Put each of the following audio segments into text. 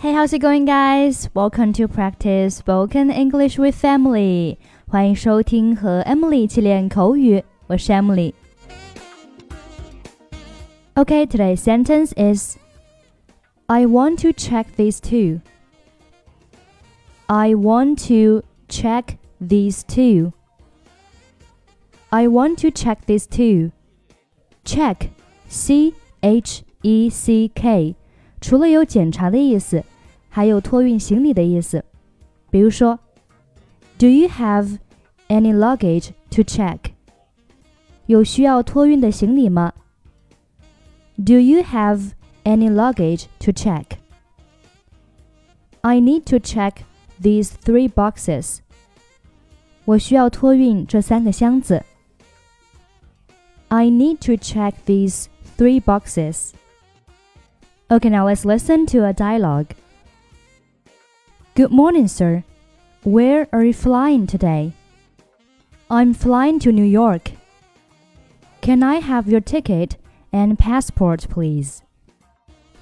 Hey, how's it going, guys? Welcome to practice spoken English with Emily. 欢迎收听和 Emily 一起练口语，我是 Emily。Okay, today's sentence is I want to check these two. I want to check these two. I want to check these two. Check, C H E C K，除了有检查的意思， 还有托运行李的意思。比如说，Do you have any luggage to check？有需要托运的行李吗？Do you have any luggage to check? I need to check these three boxes. 我需要托运这三个箱子。I need to check these three boxes. Okay, now let's listen to a dialogue. Good morning, sir. Where are you flying today? I'm flying to New York. Can I have your ticket and passport, please?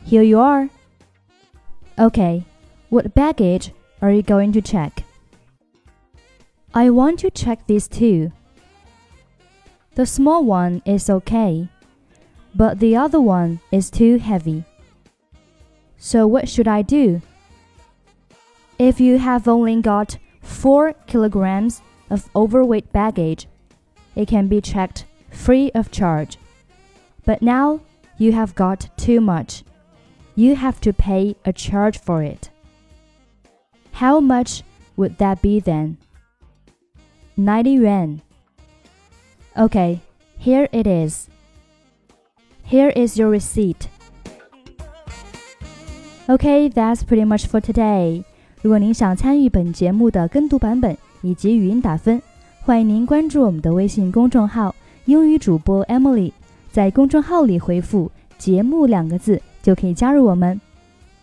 Here you are. Okay, what baggage are you going to check? I want to check these two. The small one is okay, but the other one is too heavy. So what should I do? If you have only got 4 kilograms of overweight baggage, it can be checked free of charge. But now you have got too much. You have to pay a charge for it. How much would that be then? 90 yuan. Okay, here it is. Here is your receipt. Okay, that's pretty much for today. 如果您想参与本节目的跟读版本以及语音打分，欢迎您关注我们的微信公众号“英语主播 Emily”。在公众号里回复“节目”两个字，就可以加入我们。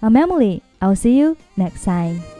I'm Emily. I'll see you next time.